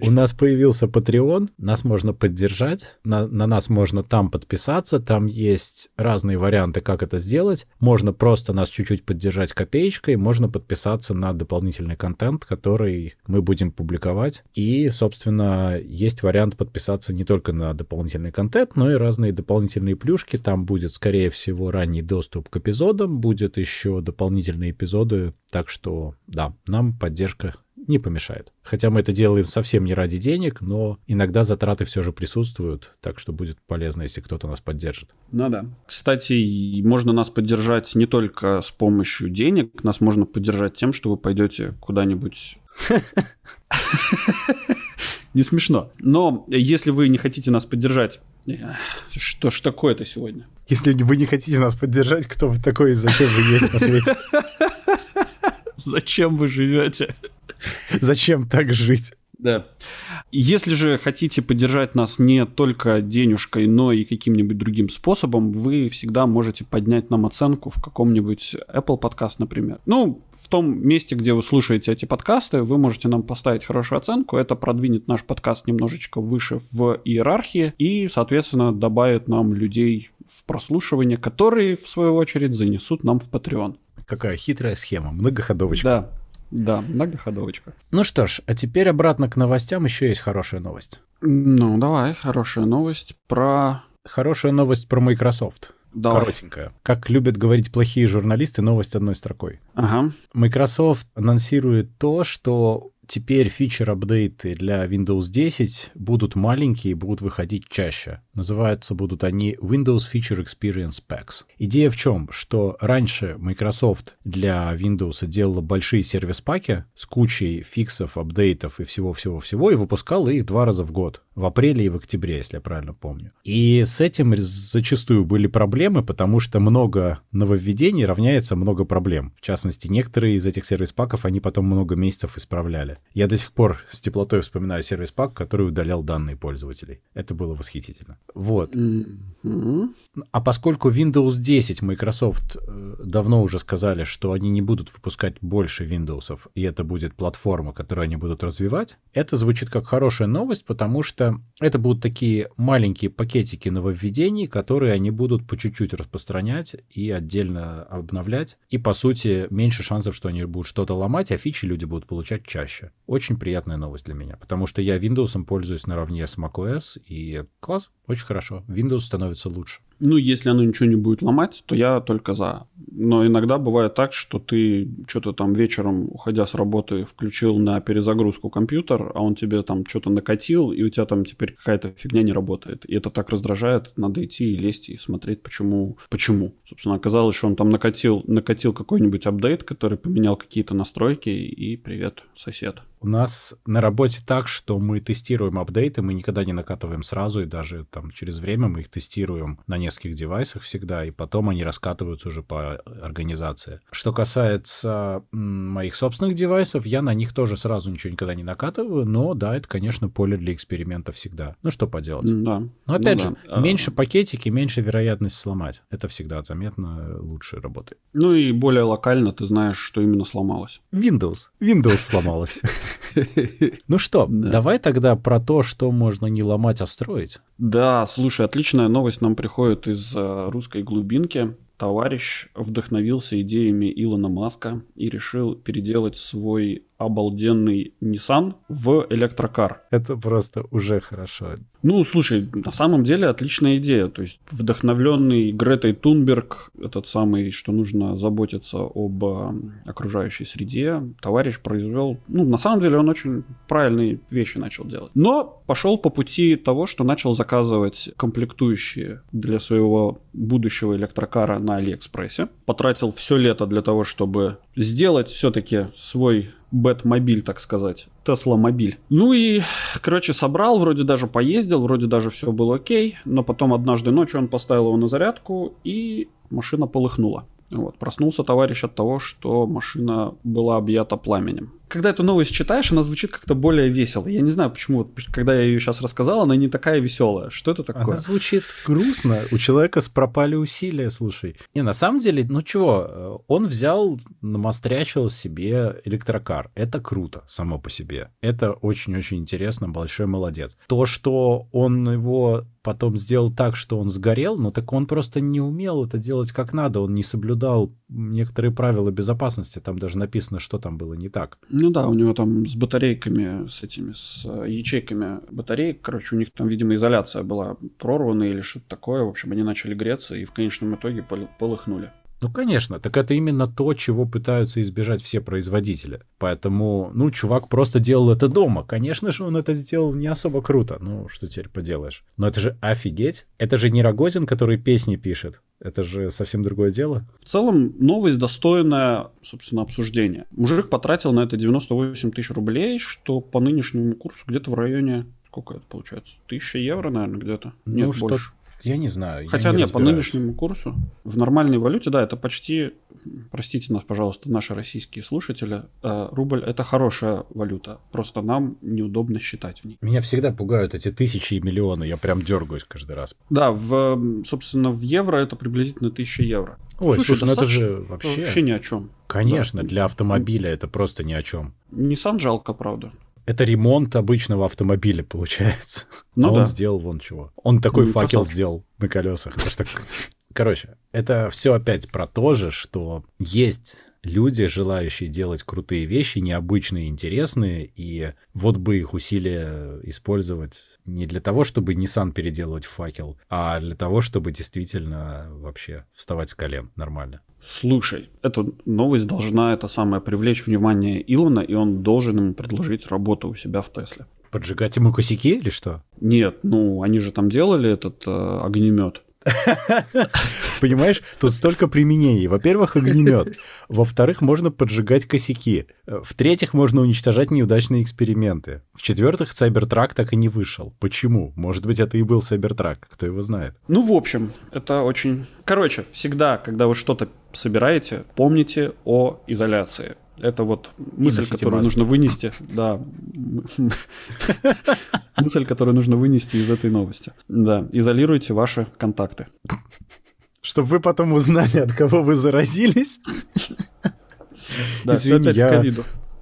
У нас появился Patreon, нас можно поддержать, на, на нас можно там подписаться, там есть разные варианты, как это сделать. Можно просто нас чуть-чуть поддержать копеечкой, можно подписаться на дополнительный контент, который мы будем публиковать. И, собственно, есть вариант подписаться не только на дополнительный контент, но и разные дополнительные плюшки. Там будет, скорее всего, ранний доступ доступ к эпизодам, будет еще дополнительные эпизоды, так что да, нам поддержка не помешает. Хотя мы это делаем совсем не ради денег, но иногда затраты все же присутствуют, так что будет полезно, если кто-то нас поддержит. Ну да. Кстати, можно нас поддержать не только с помощью денег, нас можно поддержать тем, что вы пойдете куда-нибудь не смешно. Но если вы не хотите нас поддержать, что ж такое-то сегодня? Если вы не хотите нас поддержать, кто вы такой и зачем вы есть на свете? Зачем вы живете? Зачем так жить? Да. Если же хотите поддержать нас не только денежкой, но и каким-нибудь другим способом, вы всегда можете поднять нам оценку в каком-нибудь Apple подкаст, например. Ну, в том месте, где вы слушаете эти подкасты, вы можете нам поставить хорошую оценку. Это продвинет наш подкаст немножечко выше в иерархии и, соответственно, добавит нам людей в прослушивание, которые, в свою очередь, занесут нам в Patreon. Какая хитрая схема, многоходовочка. Да, да, многоходовочка. Ну что ж, а теперь обратно к новостям. Еще есть хорошая новость. Ну, давай, хорошая новость про... Хорошая новость про Microsoft. Давай. Коротенькая. Как любят говорить плохие журналисты, новость одной строкой. Ага. Microsoft анонсирует то, что теперь фичер-апдейты для Windows 10 будут маленькие и будут выходить чаще. Называются будут они Windows Feature Experience Packs. Идея в чем? Что раньше Microsoft для Windows делала большие сервис-паки с кучей фиксов, апдейтов и всего-всего-всего и выпускала их два раза в год. В апреле и в октябре, если я правильно помню. И с этим зачастую были проблемы, потому что много нововведений равняется много проблем. В частности, некоторые из этих сервис-паков они потом много месяцев исправляли. Я до сих пор с теплотой вспоминаю сервис-пак, который удалял данные пользователей. Это было восхитительно. Вот. Mm-hmm. А поскольку Windows 10 Microsoft э, давно уже сказали, что они не будут выпускать больше Windows, и это будет платформа, которую они будут развивать, это звучит как хорошая новость, потому что это будут такие маленькие пакетики нововведений, которые они будут по чуть-чуть распространять и отдельно обновлять. И, по сути, меньше шансов, что они будут что-то ломать, а фичи люди будут получать чаще. Очень приятная новость для меня, потому что я Windows пользуюсь наравне с macOS, и класс, очень хорошо. Windows становится лучше. Ну, если оно ничего не будет ломать, то я только за. Но иногда бывает так, что ты что-то там вечером, уходя с работы, включил на перезагрузку компьютер, а он тебе там что-то накатил, и у тебя там теперь какая-то фигня не работает. И это так раздражает, надо идти и лезть и смотреть, почему. Почему. Собственно, оказалось, что он там накатил, накатил какой-нибудь апдейт, который поменял какие-то настройки, и привет, сосед. У нас на работе так, что мы тестируем апдейты, мы никогда не накатываем сразу, и даже там через время мы их тестируем на нескольких девайсах всегда, и потом они раскатываются уже по организации. Что касается моих собственных девайсов, я на них тоже сразу ничего никогда не накатываю, но да, это, конечно, поле для эксперимента всегда. Ну, что поделать. Да. Но опять ну, же, да. меньше пакетики, меньше вероятность сломать. Это всегда заметно лучше работает. Ну и более локально ты знаешь, что именно сломалось. Windows. Windows сломалось. Ну что, давай тогда про то, что можно не ломать, а строить. Да, слушай, отличная новость нам приходит из э, русской глубинки. Товарищ вдохновился идеями Илона Маска и решил переделать свой обалденный Nissan в электрокар. Это просто уже хорошо. Ну, слушай, на самом деле отличная идея. То есть вдохновленный Гретой Тунберг, этот самый, что нужно заботиться об э, окружающей среде, товарищ произвел... Ну, на самом деле он очень правильные вещи начал делать. Но пошел по пути того, что начал заказывать комплектующие для своего будущего электрокара на Алиэкспрессе. Потратил все лето для того, чтобы сделать все-таки свой Бэтмобиль, так сказать. Тесла мобиль. Ну и, короче, собрал, вроде даже поездил, вроде даже все было окей, но потом однажды ночью он поставил его на зарядку, и машина полыхнула. Вот, проснулся товарищ от того, что машина была объята пламенем. Когда эту новость читаешь, она звучит как-то более весело. Я не знаю, почему, вот, когда я ее сейчас рассказал, она не такая веселая. Что это такое? Она звучит грустно. У человека пропали усилия, слушай. Не, на самом деле, ну чего, он взял, намострячил себе электрокар. Это круто само по себе. Это очень-очень интересно, большой молодец. То, что он его потом сделал так, что он сгорел, но так он просто не умел это делать как надо, он не соблюдал некоторые правила безопасности, там даже написано, что там было не так. Ну да, у него там с батарейками, с этими, с ячейками батареек, короче, у них там, видимо, изоляция была прорвана или что-то такое, в общем, они начали греться и в конечном итоге полыхнули. Ну, конечно, так это именно то, чего пытаются избежать все производители. Поэтому, ну, чувак просто делал это дома. Конечно же, он это сделал не особо круто. Ну, что теперь поделаешь. Но это же офигеть. Это же не Рогозин, который песни пишет. Это же совсем другое дело. В целом, новость достойная, собственно, обсуждения. Мужик потратил на это 98 тысяч рублей, что по нынешнему курсу где-то в районе сколько это получается? Тысяча евро, наверное, где-то? Нет, ну, больше. Я не знаю. Хотя не нет, по нынешнему курсу в нормальной валюте, да, это почти, простите нас, пожалуйста, наши российские слушатели, э, рубль это хорошая валюта, просто нам неудобно считать в ней. Меня всегда пугают эти тысячи и миллионы, я прям дергаюсь каждый раз. Да, в, собственно, в евро это приблизительно тысяча евро. Ой, слушай, слушай ну это же вообще... Вообще ни о чем. Конечно, да. для автомобиля это просто ни о чем. Nissan жалко, правда. Это ремонт обычного автомобиля, получается. Ну, а да. он сделал вон чего. Он такой Ну, факел красавчик. сделал на колесах. Так- Короче, это все опять про то же, что есть люди, желающие делать крутые вещи, необычные, интересные, и вот бы их усилия использовать не для того, чтобы Nissan переделывать в факел, а для того, чтобы действительно вообще вставать с колен нормально. Слушай, эта новость должна это самое привлечь внимание Илона, и он должен ему предложить работу у себя в Тесле. Поджигать ему косяки или что? Нет, ну они же там делали этот э, огнемет. Понимаешь, тут столько применений. Во-первых, огнемет. Во-вторых, можно поджигать косяки. В-третьих, можно уничтожать неудачные эксперименты. В-четвертых, Cybertruck так и не вышел. Почему? Может быть, это и был Cybertruck, кто его знает. Ну, в общем, это очень... Короче, всегда, когда вы что-то собираете, помните о изоляции. Это вот мысль, которую маски. нужно вынести. Да. Мысль, которую нужно вынести из этой новости. Да. Изолируйте ваши контакты. Чтобы вы потом узнали, от кого вы заразились. Да, Извини, я...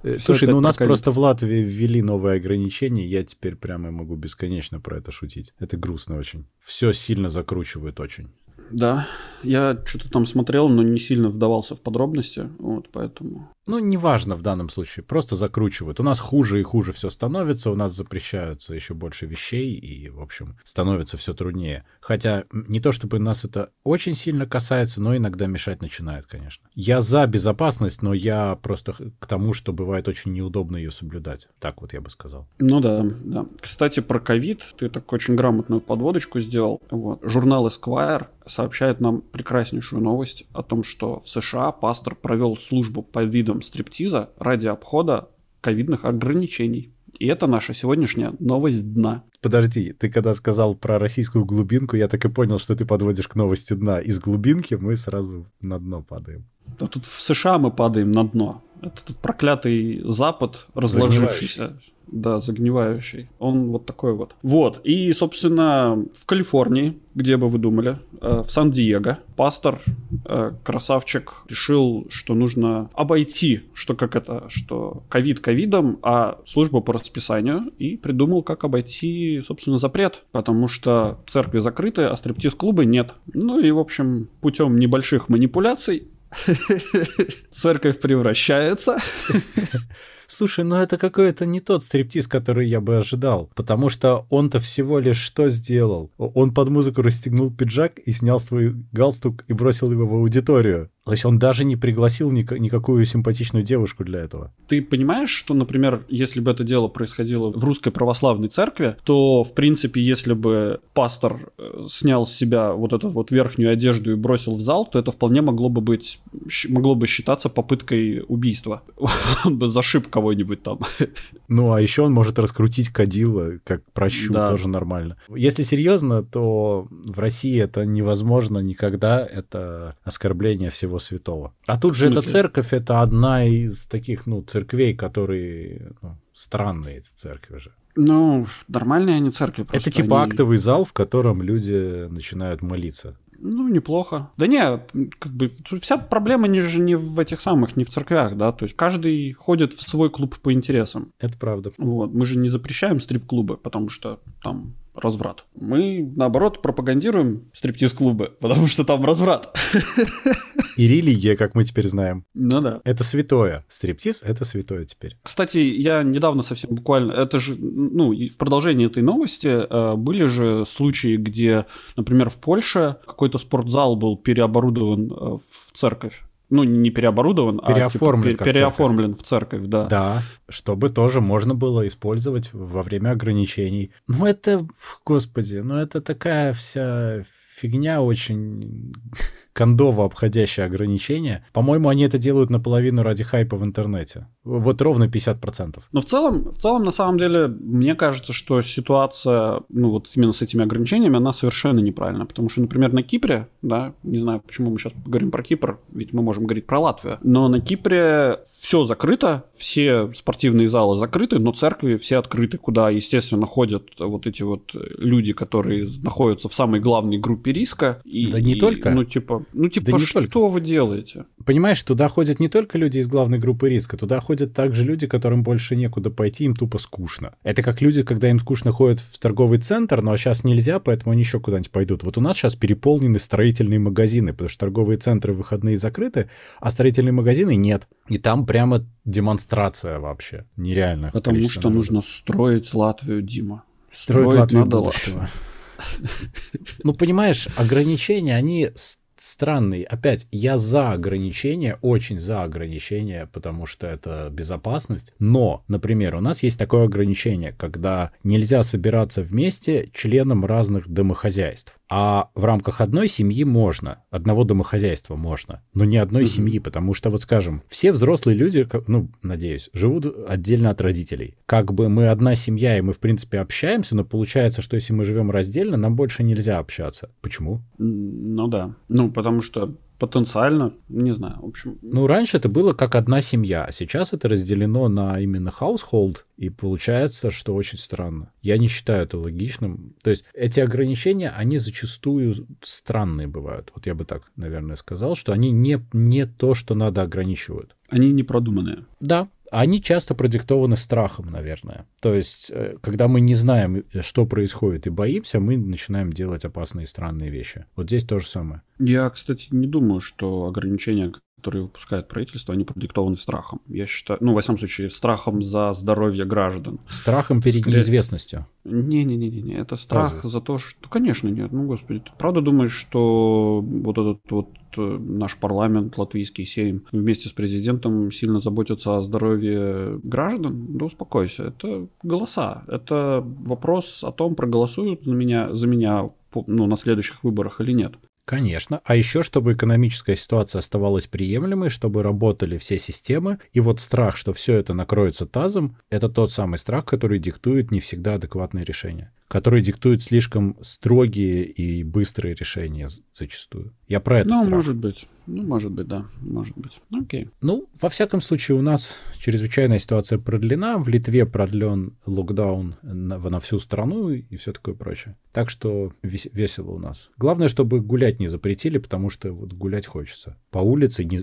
Э, Слушай, ну у нас просто в Латвии ввели новые ограничения, я теперь прямо могу бесконечно про это шутить. Это грустно очень. Все сильно закручивают очень. Да, я что-то там смотрел, но не сильно вдавался в подробности, вот, поэтому... Ну, неважно в данном случае, просто закручивают. У нас хуже и хуже все становится, у нас запрещаются еще больше вещей, и, в общем, становится все труднее. Хотя не то чтобы нас это очень сильно касается, но иногда мешать начинает, конечно. Я за безопасность, но я просто к тому, что бывает очень неудобно ее соблюдать. Так вот я бы сказал. Ну да, да. Кстати, про ковид ты так очень грамотную подводочку сделал. Вот. Журнал Esquire сообщает нам прекраснейшую новость о том, что в США пастор провел службу по видам стриптиза ради обхода ковидных ограничений. И это наша сегодняшняя новость дна. Подожди, ты когда сказал про российскую глубинку, я так и понял, что ты подводишь к новости дна. Из глубинки мы сразу на дно падаем. Да тут в США мы падаем на дно. Это тут проклятый Запад, разложившийся. Да, загнивающий. Он вот такой вот. Вот. И, собственно, в Калифорнии, где бы вы думали, э, в Сан-Диего, пастор, э, красавчик, решил, что нужно обойти, что как это, что ковид ковидом, а служба по расписанию, и придумал, как обойти, собственно, запрет, потому что церкви закрыты, а стриптиз-клубы нет. Ну и, в общем, путем небольших манипуляций церковь превращается Слушай, ну это какой-то не тот стриптиз, который я бы ожидал. Потому что он-то всего лишь что сделал? Он под музыку расстегнул пиджак и снял свой галстук и бросил его в аудиторию. То есть он даже не пригласил ник- никакую симпатичную девушку для этого. Ты понимаешь, что, например, если бы это дело происходило в русской православной церкви, то, в принципе, если бы пастор э, снял с себя вот эту вот верхнюю одежду и бросил в зал, то это вполне могло бы быть, могло бы считаться попыткой убийства. Он бы зашиб кого-нибудь там. Ну, а еще он может раскрутить кадила, как прощу, да. тоже нормально. Если серьезно, то в России это невозможно никогда, это оскорбление всего святого. А тут же эта церковь, это одна из таких, ну, церквей, которые ну, странные эти церкви же. Ну, нормальные они церкви. Это типа они... актовый зал, в котором люди начинают молиться. Ну, неплохо. Да не, как бы вся проблема не же не в этих самых, не в церквях, да, то есть каждый ходит в свой клуб по интересам. Это правда. Вот, мы же не запрещаем стрип-клубы, потому что там разврат. Мы, наоборот, пропагандируем стриптиз-клубы, потому что там разврат. И религия, как мы теперь знаем. Ну да. Это святое. Стриптиз — это святое теперь. Кстати, я недавно совсем буквально... Это же, ну, в продолжении этой новости э, были же случаи, где, например, в Польше какой-то спортзал был переоборудован э, в церковь ну, не переоборудован, переоформлен, а типа, переоформлен в церковь, да. Да, чтобы тоже можно было использовать во время ограничений. Ну, это, господи, ну, это такая вся фигня очень кондово обходящее ограничения. По-моему, они это делают наполовину ради хайпа в интернете. Вот ровно 50%. Но в целом, в целом, на самом деле, мне кажется, что ситуация, ну вот именно с этими ограничениями, она совершенно неправильная. Потому что, например, на Кипре, да, не знаю, почему мы сейчас говорим про Кипр, ведь мы можем говорить про Латвию, но на Кипре все закрыто, все спортивные залы закрыты, но церкви все открыты, куда, естественно, ходят вот эти вот люди, которые находятся в самой главной группе риска. И, да не и, только. Ну, типа, ну, типа, да не что только. вы делаете? Понимаешь, туда ходят не только люди из главной группы риска, туда ходят также люди, которым больше некуда пойти, им тупо скучно. Это как люди, когда им скучно ходят в торговый центр, но сейчас нельзя, поэтому они еще куда-нибудь пойдут. Вот у нас сейчас переполнены строительные магазины, потому что торговые центры выходные закрыты, а строительные магазины нет. И там прямо демонстрация вообще. Нереально. Потому что народа. нужно строить Латвию, Дима. Строить, строить Латвию надо будущего. Ну, понимаешь, ограничения, они странный. Опять, я за ограничения, очень за ограничения, потому что это безопасность. Но, например, у нас есть такое ограничение, когда нельзя собираться вместе членам разных домохозяйств. А в рамках одной семьи можно, одного домохозяйства можно, но не одной mm-hmm. семьи, потому что, вот скажем, все взрослые люди, ну, надеюсь, живут отдельно от родителей. Как бы мы одна семья, и мы, в принципе, общаемся, но получается, что если мы живем раздельно, нам больше нельзя общаться. Почему? Ну да. Ну, потому что потенциально, не знаю, в общем. Ну, раньше это было как одна семья, а сейчас это разделено на именно household, и получается, что очень странно. Я не считаю это логичным. То есть эти ограничения, они зачастую странные бывают. Вот я бы так, наверное, сказал, что они не, не то, что надо ограничивают. Они не продуманные. Да, они часто продиктованы страхом, наверное. То есть, э, когда мы не знаем, что происходит, и боимся, мы начинаем делать опасные странные вещи. Вот здесь то же самое. Я, кстати, не думаю, что ограничения, которые выпускает правительство, они продиктованы страхом. Я считаю, ну, во всяком случае, страхом за здоровье граждан. Страхом перед Скорее... неизвестностью. Не-не-не, это страх Разве? за то, что... Ну, конечно, нет. Ну, господи, ты правда думаешь, что вот этот вот э, наш парламент, латвийский сейм, вместе с президентом сильно заботятся о здоровье граждан? Да успокойся. Это голоса. Это вопрос о том, проголосуют за меня, за меня ну, на следующих выборах или нет. Конечно. А еще, чтобы экономическая ситуация оставалась приемлемой, чтобы работали все системы. И вот страх, что все это накроется тазом, это тот самый страх, который диктует не всегда адекватные решения который диктует слишком строгие и быстрые решения зачастую. Я про это Ну, страх. может быть. Ну, может быть, да. Может быть. Окей. Ну, во всяком случае, у нас чрезвычайная ситуация продлена. В Литве продлен локдаун на, на всю страну и все такое прочее. Так что вес, весело у нас. Главное, чтобы гулять не запретили, потому что вот гулять хочется. По улице не,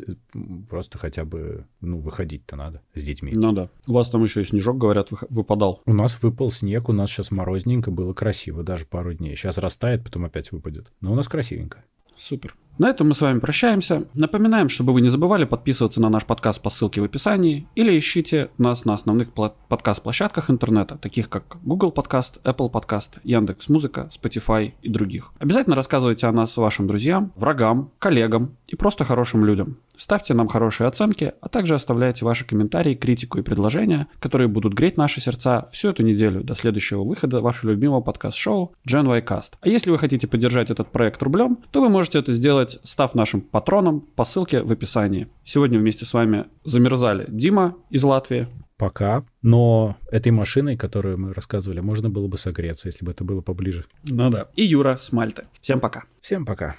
просто хотя бы, ну, выходить-то надо с детьми. Ну да. У вас там еще и снежок, говорят, выпадал. У нас выпал снег, у нас сейчас морозненько, было красиво даже пару дней. Сейчас растает, потом опять выпадет. Но у нас красивенько. Супер. На этом мы с вами прощаемся. Напоминаем, чтобы вы не забывали подписываться на наш подкаст по ссылке в описании или ищите нас на основных подкаст-площадках интернета, таких как Google Подкаст, Apple Подкаст, Яндекс Музыка, Spotify и других. Обязательно рассказывайте о нас вашим друзьям, врагам, коллегам и просто хорошим людям. Ставьте нам хорошие оценки, а также оставляйте ваши комментарии, критику и предложения, которые будут греть наши сердца всю эту неделю до следующего выхода вашего любимого подкаст-шоу Gen Y Cast. А если вы хотите поддержать этот проект рублем, то вы можете это сделать, став нашим патроном по ссылке в описании. Сегодня вместе с вами замерзали Дима из Латвии. Пока. Но этой машиной, которую мы рассказывали, можно было бы согреться, если бы это было поближе. Ну да. И Юра с Мальты. Всем пока. Всем пока.